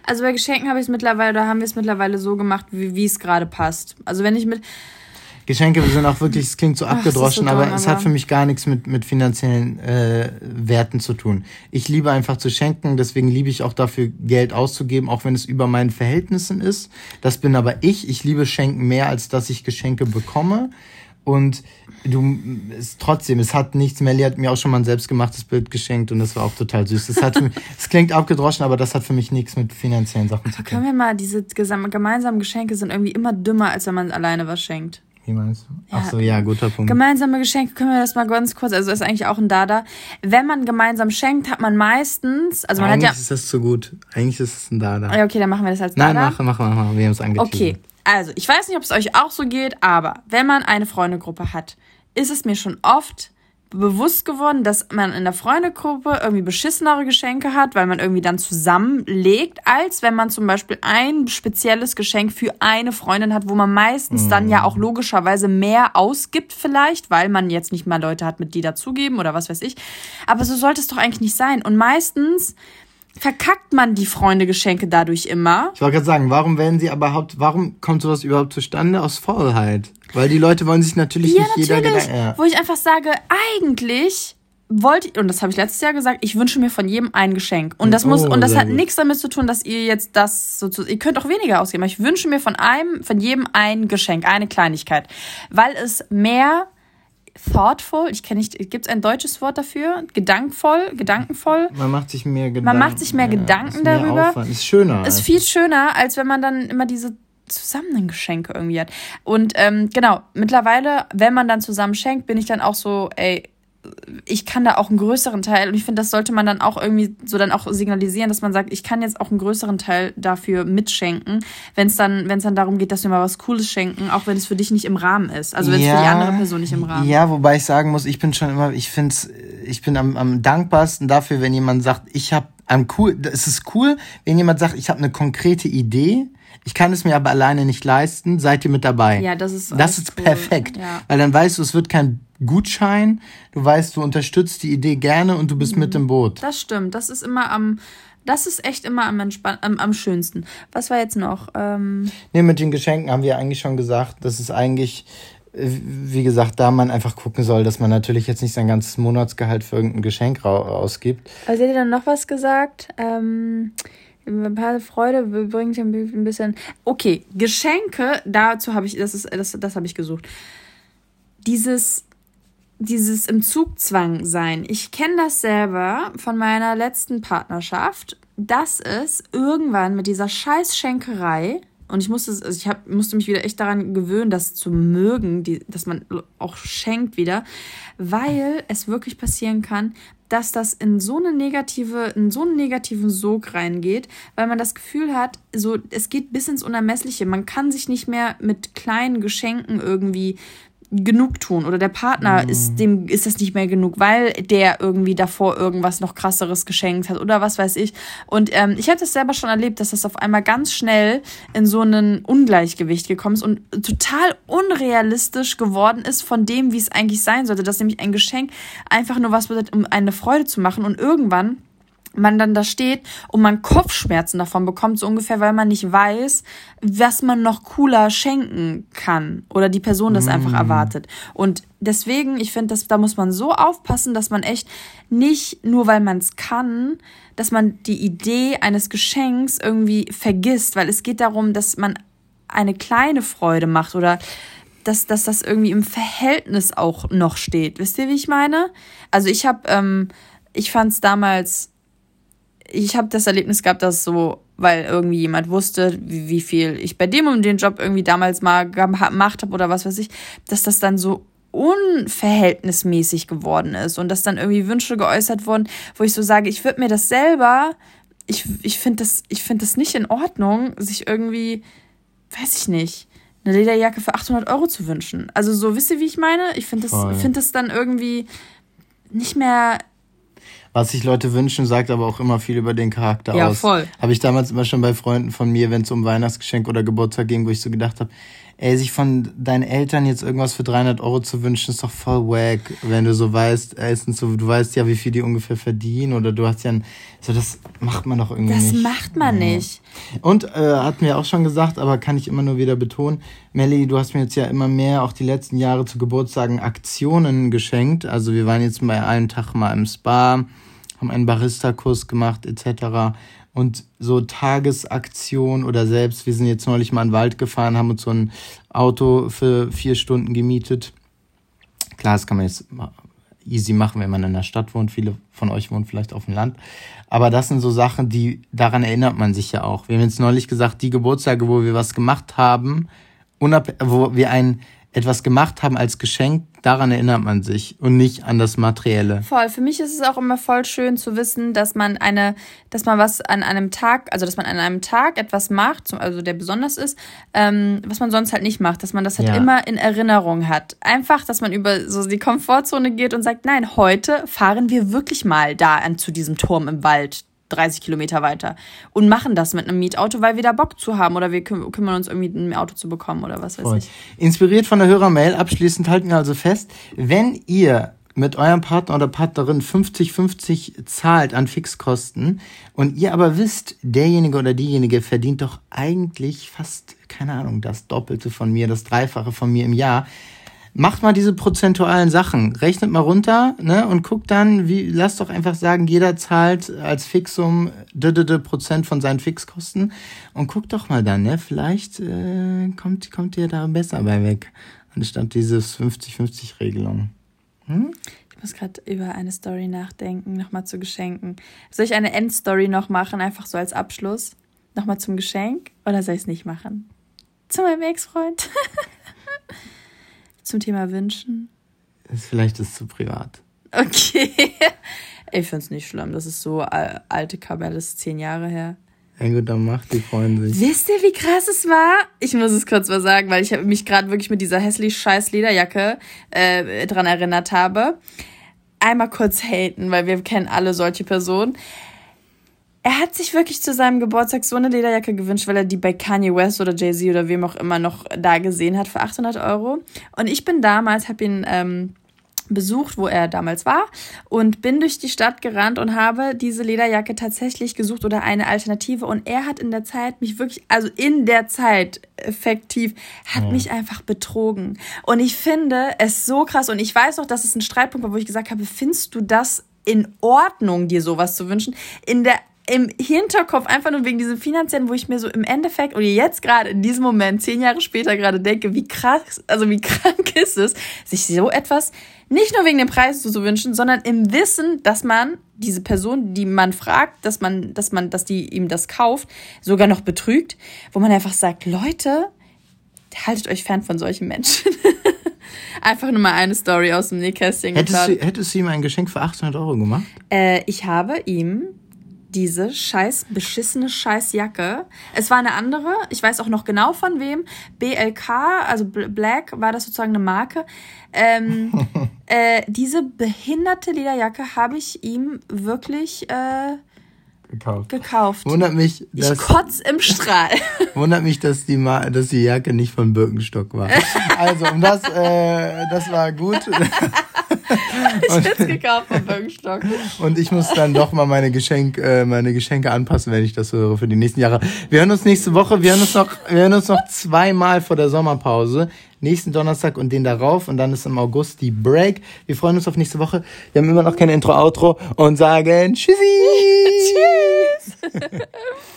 Also bei Geschenken habe ich es mittlerweile, da haben wir es mittlerweile so gemacht, wie, es gerade passt. Also wenn ich mit. Geschenke sind auch wirklich, es klingt so Ach, abgedroschen, so aber, aber, es hat für mich gar nichts mit, mit finanziellen äh, Werten zu tun. Ich liebe einfach zu schenken, deswegen liebe ich auch dafür, Geld auszugeben, auch wenn es über meinen Verhältnissen ist. Das bin aber ich. Ich liebe Schenken mehr, als dass ich Geschenke bekomme. Und du, es, trotzdem, es hat nichts. Melly hat mir auch schon mal ein selbstgemachtes Bild geschenkt und das war auch total süß. Es, hat, es klingt abgedroschen, aber das hat für mich nichts mit finanziellen Sachen zu tun. Können wir mal, diese gemeinsamen Geschenke sind irgendwie immer dümmer, als wenn man alleine was schenkt. Wie meinst du? Ja. Ach so, ja, guter Punkt. Gemeinsame Geschenke, können wir das mal ganz kurz, also ist eigentlich auch ein Dada. Wenn man gemeinsam schenkt, hat man meistens, also man eigentlich hat ja. ist das zu gut. Eigentlich ist es ein Dada. Ja, okay, dann machen wir das als Dada. Nein, machen, machen, machen, wir haben es angeteasert. Okay. Also, ich weiß nicht, ob es euch auch so geht, aber wenn man eine Freundegruppe hat, ist es mir schon oft bewusst geworden, dass man in der Freundegruppe irgendwie beschissenere Geschenke hat, weil man irgendwie dann zusammenlegt, als wenn man zum Beispiel ein spezielles Geschenk für eine Freundin hat, wo man meistens mm. dann ja auch logischerweise mehr ausgibt vielleicht, weil man jetzt nicht mal Leute hat, mit die dazugeben oder was weiß ich. Aber so sollte es doch eigentlich nicht sein. Und meistens verkackt man die Freundegeschenke dadurch immer. Ich wollte gerade sagen, warum werden sie aber überhaupt, warum kommt sowas überhaupt zustande aus Faulheit? Weil die Leute wollen sich natürlich ja, nicht natürlich, jeder Gedanken. Ja. Wo ich einfach sage, eigentlich wollte und das habe ich letztes Jahr gesagt, ich wünsche mir von jedem ein Geschenk. Und das muss, oh, und das hat nichts damit zu tun, dass ihr jetzt das so zu, ihr könnt auch weniger ausgeben, aber ich wünsche mir von einem, von jedem ein Geschenk, eine Kleinigkeit. Weil es mehr thoughtful, ich kenne nicht, gibt es ein deutsches Wort dafür? Gedankvoll, gedankenvoll? Man macht sich mehr Gedanken. Man macht sich mehr ja, Gedanken ist mehr darüber. Aufwand. Ist schöner. Ist viel schöner, als wenn man dann immer diese zusammen Geschenke irgendwie hat. Und ähm, genau, mittlerweile, wenn man dann zusammen schenkt, bin ich dann auch so, ey, ich kann da auch einen größeren Teil und ich finde, das sollte man dann auch irgendwie so dann auch signalisieren, dass man sagt, ich kann jetzt auch einen größeren Teil dafür mitschenken, wenn es dann, wenn es dann darum geht, dass wir mal was Cooles schenken, auch wenn es für dich nicht im Rahmen ist. Also wenn es ja, für die andere Person nicht im Rahmen ist. Ja, wobei ich sagen muss, ich bin schon immer, ich finde ich bin am, am dankbarsten dafür, wenn jemand sagt, ich habe am cool, es ist cool, wenn jemand sagt, ich habe eine konkrete Idee, ich kann es mir aber alleine nicht leisten, seid ihr mit dabei. Ja, das ist Das ist cool. perfekt. Ja. Weil dann weißt du, es wird kein Gutschein. Du weißt, du unterstützt die Idee gerne und du bist mhm. mit im Boot. Das stimmt. Das ist immer am, das ist echt immer am, entspann am, am schönsten. Was war jetzt noch? Ähm nee, mit den Geschenken haben wir eigentlich schon gesagt, das ist eigentlich, wie gesagt, da man einfach gucken soll, dass man natürlich jetzt nicht sein ganzes Monatsgehalt für irgendein Geschenk ausgibt. Also hätte dann noch was gesagt? Ähm ein paar Freude bringt ein bisschen. Okay, Geschenke, dazu habe ich, das ist, das, das habe ich gesucht. Dieses dieses im Zugzwang sein. Ich kenne das selber von meiner letzten Partnerschaft, dass es irgendwann mit dieser Scheißschenkerei und ich musste, also ich hab, musste mich wieder echt daran gewöhnen, das zu mögen, die, dass man auch schenkt wieder, weil es wirklich passieren kann, dass das in so eine negative, in so einen negativen Sog reingeht, weil man das Gefühl hat, so es geht bis ins Unermessliche. Man kann sich nicht mehr mit kleinen Geschenken irgendwie genug tun oder der Partner mhm. ist dem ist das nicht mehr genug, weil der irgendwie davor irgendwas noch krasseres geschenkt hat oder was weiß ich. Und ähm, ich habe das selber schon erlebt, dass das auf einmal ganz schnell in so ein Ungleichgewicht gekommen ist und total unrealistisch geworden ist von dem, wie es eigentlich sein sollte, dass nämlich ein Geschenk einfach nur was bedeutet, um eine Freude zu machen und irgendwann man dann da steht und man Kopfschmerzen davon bekommt, so ungefähr, weil man nicht weiß, was man noch cooler schenken kann oder die Person das mm. einfach erwartet. Und deswegen, ich finde, da muss man so aufpassen, dass man echt nicht nur, weil man es kann, dass man die Idee eines Geschenks irgendwie vergisst, weil es geht darum, dass man eine kleine Freude macht oder dass, dass das irgendwie im Verhältnis auch noch steht. Wisst ihr, wie ich meine? Also ich habe, ähm, ich fand es damals ich habe das Erlebnis gehabt, dass so, weil irgendwie jemand wusste, wie, wie viel ich bei dem und den Job irgendwie damals mal gemacht habe oder was weiß ich, dass das dann so unverhältnismäßig geworden ist und dass dann irgendwie Wünsche geäußert wurden, wo ich so sage, ich würde mir das selber, ich, ich finde das, ich finde das nicht in Ordnung, sich irgendwie, weiß ich nicht, eine Lederjacke für 800 Euro zu wünschen. Also so, wisst ihr, wie ich meine? Ich finde das, finde das dann irgendwie nicht mehr was sich Leute wünschen, sagt aber auch immer viel über den Charakter ja, aus. Ja, voll. Habe ich damals immer schon bei Freunden von mir, wenn es um Weihnachtsgeschenk oder Geburtstag ging, wo ich so gedacht habe, ey, sich von deinen Eltern jetzt irgendwas für 300 Euro zu wünschen, ist doch voll wack, wenn du so weißt, erstens so, du weißt ja, wie viel die ungefähr verdienen oder du hast ja ein, so das macht man doch irgendwie das nicht. Das macht man ja. nicht. Und äh, hatten wir auch schon gesagt, aber kann ich immer nur wieder betonen, Melly, du hast mir jetzt ja immer mehr auch die letzten Jahre zu Geburtstagen Aktionen geschenkt. Also wir waren jetzt bei einem Tag mal im Spa, haben einen Barista-Kurs gemacht etc. Und so Tagesaktion oder selbst, wir sind jetzt neulich mal in den Wald gefahren, haben uns so ein Auto für vier Stunden gemietet. Klar, das kann man jetzt easy machen, wenn man in der Stadt wohnt. Viele von euch wohnen vielleicht auf dem Land. Aber das sind so Sachen, die, daran erinnert man sich ja auch. Wir haben jetzt neulich gesagt, die Geburtstage, wo wir was gemacht haben, wo wir ein etwas gemacht haben als Geschenk, daran erinnert man sich und nicht an das Materielle. Voll. Für mich ist es auch immer voll schön zu wissen, dass man eine, dass man was an einem Tag, also dass man an einem Tag etwas macht, also der besonders ist, ähm, was man sonst halt nicht macht, dass man das halt Ja. immer in Erinnerung hat. Einfach, dass man über so die Komfortzone geht und sagt, nein, heute fahren wir wirklich mal da an zu diesem Turm im Wald. 30 Kilometer weiter und machen das mit einem Mietauto, weil wir da Bock zu haben oder wir küm kümmern uns irgendwie ein Auto zu bekommen oder was weiß Voll. ich. Inspiriert von der Hörermail, abschließend halten wir also fest, wenn ihr mit eurem Partner oder Partnerin 50-50 zahlt an Fixkosten und ihr aber wisst, derjenige oder diejenige verdient doch eigentlich fast, keine Ahnung, das Doppelte von mir, das Dreifache von mir im Jahr, macht mal diese prozentualen Sachen, rechnet mal runter ne, und guckt dann, wie, lasst doch einfach sagen, jeder zahlt als Fixum d -d -d Prozent von seinen Fixkosten und guckt doch mal dann, ne, vielleicht äh, kommt, kommt ihr da besser bei weg, anstatt dieses 50-50-Regelung. Ich muss gerade über eine Story nachdenken, nochmal zu Geschenken. Soll ich eine Endstory noch machen, einfach so als Abschluss? Nochmal zum Geschenk? Oder soll ich es nicht machen? Zu meinem Ex-Freund? zum Thema Wünschen? Vielleicht ist zu privat. Okay. Ich find's nicht schlimm. Das ist so al- alte Kabelle, das ist zehn Jahre her. Ja gut, dann macht, die freuen sich. Wisst ihr, wie krass es war? Ich muss es kurz mal sagen, weil ich mich gerade wirklich mit dieser hässlich scheiß Lederjacke äh, dran erinnert habe. Einmal kurz haten, weil wir kennen alle solche Personen. Er hat sich wirklich zu seinem Geburtstag so eine Lederjacke gewünscht, weil er die bei Kanye West oder Jay-Z oder wem auch immer noch da gesehen hat für 800 Euro. Und ich bin damals, habe ihn ähm, besucht, wo er damals war und bin durch die Stadt gerannt und habe diese Lederjacke tatsächlich gesucht oder eine Alternative und er hat in der Zeit mich wirklich, also in der Zeit effektiv, hat mich einfach betrogen. Und ich finde es so krass und ich weiß noch, dass es ein Streitpunkt war, wo ich gesagt habe, findest du das in Ordnung, dir sowas zu wünschen? In der im Hinterkopf einfach nur wegen diesem finanziellen, wo ich mir so im Endeffekt oder jetzt gerade in diesem Moment, zehn Jahre später gerade denke, wie krass, also wie krank ist es, sich so etwas nicht nur wegen dem Preis zu wünschen, sondern im Wissen, dass man diese Person, die man fragt, dass man, dass man, dass die ihm das kauft, sogar noch betrügt, wo man einfach sagt, Leute, haltet euch fern von solchen Menschen. einfach nur mal eine Story aus dem Nähkästchen Hättest du, hättest du ihm ein Geschenk für 800 Euro gemacht? Äh, ich habe ihm diese scheiß beschissene Scheißjacke. Es war eine andere, ich weiß auch noch genau von wem. BLK, also Bl- Black, war das sozusagen eine Marke. Ähm, äh, diese behinderte Lederjacke habe ich ihm wirklich äh, Gekauft. gekauft. Wundert mich, Ich dass, kotz im Strahl. wundert mich, dass die, Ma dass die Jacke nicht von Birkenstock war. Also, um das, äh, das war gut. ich hätte gekauft von Birkenstock. Und ich muss dann doch mal meine, Geschenk, äh, meine Geschenke anpassen, wenn ich das höre für die nächsten Jahre. Wir hören uns nächste Woche. Wir hören uns noch, wir hören uns noch zweimal vor der Sommerpause. Nächsten Donnerstag und den darauf. Und dann ist im August die Break. Wir freuen uns auf nächste Woche. Wir haben immer noch kein Intro-Outro und sagen Tschüssi. Tschüss.